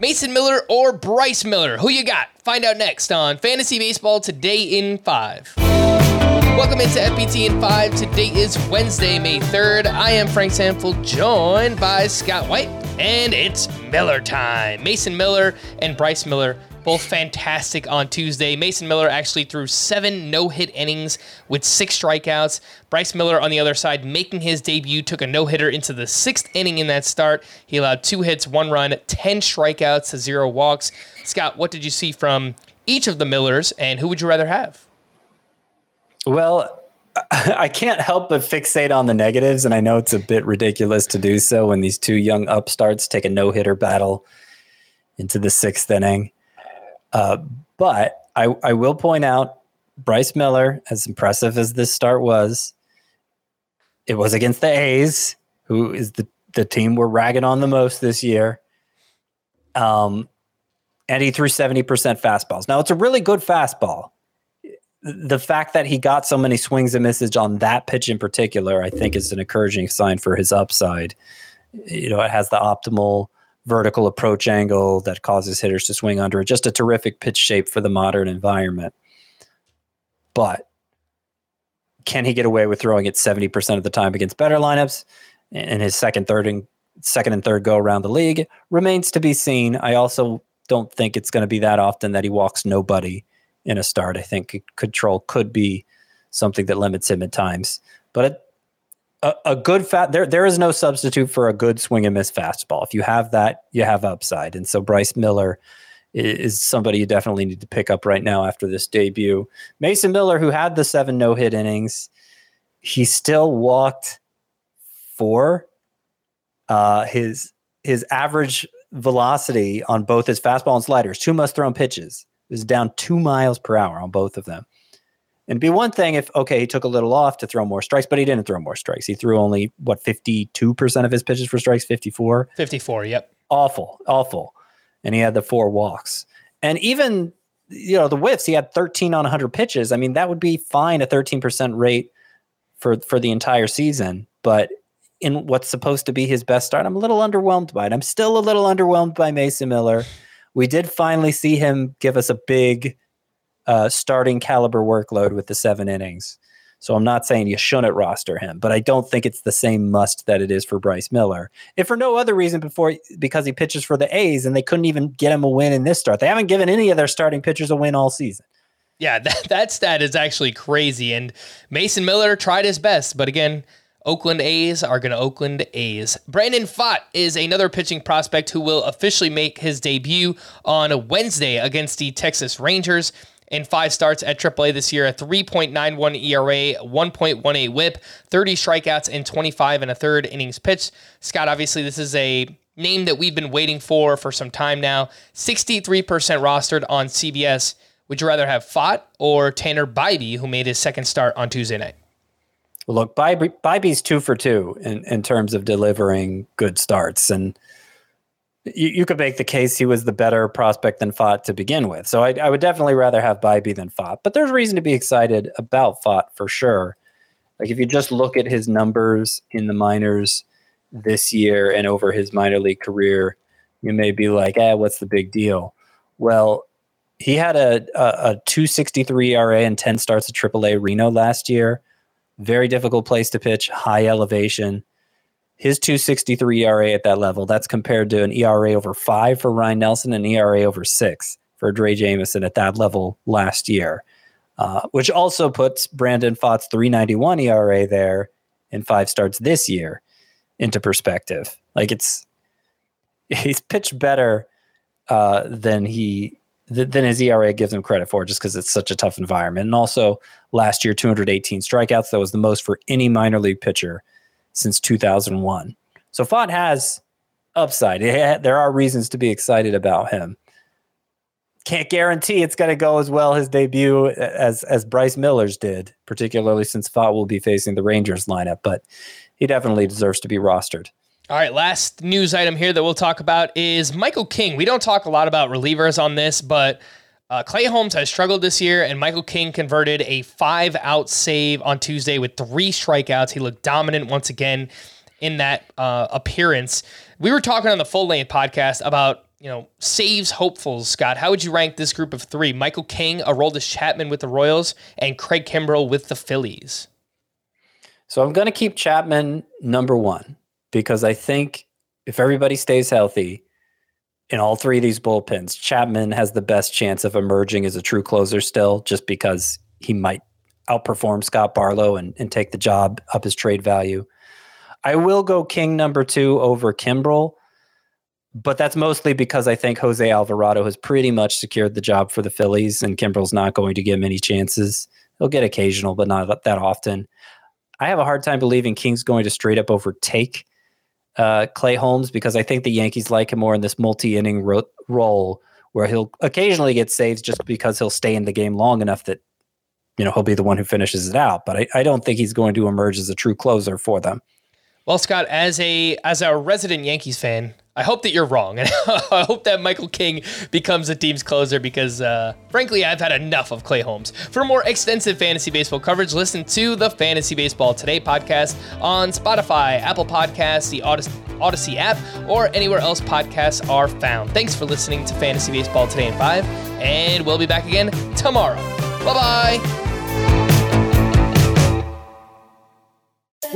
Mason Miller or Bryce Miller? Who you got? Find out next on Fantasy Baseball Today in 5. Welcome into FBT in 5. Today is Wednesday, May 3rd. I am Frank Stampfl, joined by Scott White, and it's Miller time. Mason Miller and Bryce Miller both fantastic on Tuesday. Mason Miller actually threw seven no hit innings with six strikeouts. Bryce Miller on the other side, making his debut, took a no hitter into the sixth inning in that start. He allowed two hits, one run, 10 strikeouts to zero walks. Scott, what did you see from each of the Millers, and who would you rather have? Well, I can't help but fixate on the negatives, and I know it's a bit ridiculous to do so when these two young upstarts take a no hitter battle into the sixth inning. Uh, but I, I will point out Bryce Miller, as impressive as this start was, it was against the A's, who is the, the team we're ragging on the most this year. Um, and he threw 70% fastballs. Now, it's a really good fastball. The fact that he got so many swings and misses on that pitch in particular, I think, is an encouraging sign for his upside. You know, it has the optimal vertical approach angle that causes hitters to swing under it. Just a terrific pitch shape for the modern environment. But can he get away with throwing it 70% of the time against better lineups in his second, third, and second and third go around the league? Remains to be seen. I also don't think it's going to be that often that he walks nobody in a start. I think control could be something that limits him at times. But it, a, good fat there there is no substitute for a good swing and miss fastball. If you have that, you have upside. And so Bryce Miller is somebody you definitely need to pick up right now after this debut. Mason Miller, who had the seven no hit innings, he still walked four. Uh, his his average velocity on both his fastball and sliders, two must thrown pitches, is down two miles per hour on both of them. And it'd be one thing if, okay, he took a little off to throw more strikes, but he didn't throw more strikes. He threw only, what, 52% of his pitches for strikes, 54? 54, yep. Awful, awful. And he had the four walks. And even, you know, the whiffs, he had 13 on 100 pitches. I mean, that would be fine, a 13% rate for, for the entire season. But in what's supposed to be his best start, I'm a little underwhelmed by it. I'm still a little underwhelmed by Mason Miller. We did finally see him give us a big uh, starting caliber workload with the seven innings. So I'm not saying you shouldn't roster him, but I don't think it's the same must that it is for Bryce Miller. If for no other reason before because he pitches for the A's and they couldn't even get him a win in this start. They haven't given any of their starting pitchers a win all season. Yeah, that, that stat is actually crazy. And Mason Miller tried his best, but again, Oakland A's are going to Oakland A's. Brandon Pfaadt is another pitching prospect who will officially make his debut on Wednesday against the Texas Rangers in five starts at AAA this year, a 3.91 ERA, 1.18 whip, 30 strikeouts, and 25 and a third innings pitched. Scott, obviously, this is a name that we've been waiting for for some time now. 63% rostered on CBS. Would you rather have Pfaadt or Tanner Bibee, who made his second start on Tuesday night? Well, look, Bibee's two for two in, in terms of delivering good starts. And you, you could make the case he was the better prospect than Pfaadt to begin with. So I, I would definitely rather have Bibee than Pfaadt. But there's reason to be excited about Pfaadt for sure. Like if you just look at his numbers in the minors this year and over his minor league career, you may be like, eh, what's the big deal? Well, he had a, a, a 263 ERA and 10 starts at AAA Reno last year. Very difficult place to pitch, high elevation his 263 ERA at that level, that's compared to an ERA over five for Ryne Nelson and ERA over six for Drey Jameson at that level last year, uh, which also puts Brandon Pfaadt's 391 ERA there in five starts this year into perspective. Like it's, he's pitched better uh, than he than his ERA gives him credit for, just because it's such a tough environment. And also, last year, 218 strikeouts. That was the most for any minor league pitcher since 2001. So Pfaadt has upside. There are reasons to be excited about him. Can't guarantee it's going to go as well his debut uh, as as Bryce Miller's did, particularly since Pfaadt will be facing the Rangers lineup. But he definitely deserves to be rostered. All right, last news item here that we'll talk about is Michael King. We don't talk a lot about relievers on this, but uh, Clay Holmes has struggled this year, and Michael King converted a five out save on Tuesday with three strikeouts. He looked dominant once again in that uh, appearance. We were talking on the full length podcast about you know saves hopefuls. Scott, how would you rank this group of three? Michael King, Aroldis Chapman with the Royals, and Craig Kimbrel with the Phillies. So I'm going to keep Chapman number one because I think if everybody stays healthy in all three of these bullpens, Chapman has the best chance of emerging as a true closer still, just because he might outperform Scott Barlow and, and take the job up his trade value. I will go King number two over Kimbrel, but that's mostly because I think Jose Alvarado has pretty much secured the job for the Phillies, and Kimbrel's not going to get many chances. He'll get occasional, but not that often. I have a hard time believing King's going to straight up overtake uh, Clay Holmes because I think the Yankees like him more in this multi-inning ro- role where he'll occasionally get saves just because he'll stay in the game long enough that you know he'll be the one who finishes it out. But I, I don't think he's going to emerge as a true closer for them. Well, Scott, as a as a resident Yankees fan, I hope that you're wrong, and I hope that Michael King becomes a team's closer because, uh, frankly, I've had enough of Clay Holmes. For more extensive fantasy baseball coverage, listen to the Fantasy Baseball Today podcast on Spotify, Apple Podcasts, the Audacy app, or anywhere else podcasts are found. Thanks for listening to Fantasy Baseball Today in Five, and we'll be back again tomorrow. Bye bye.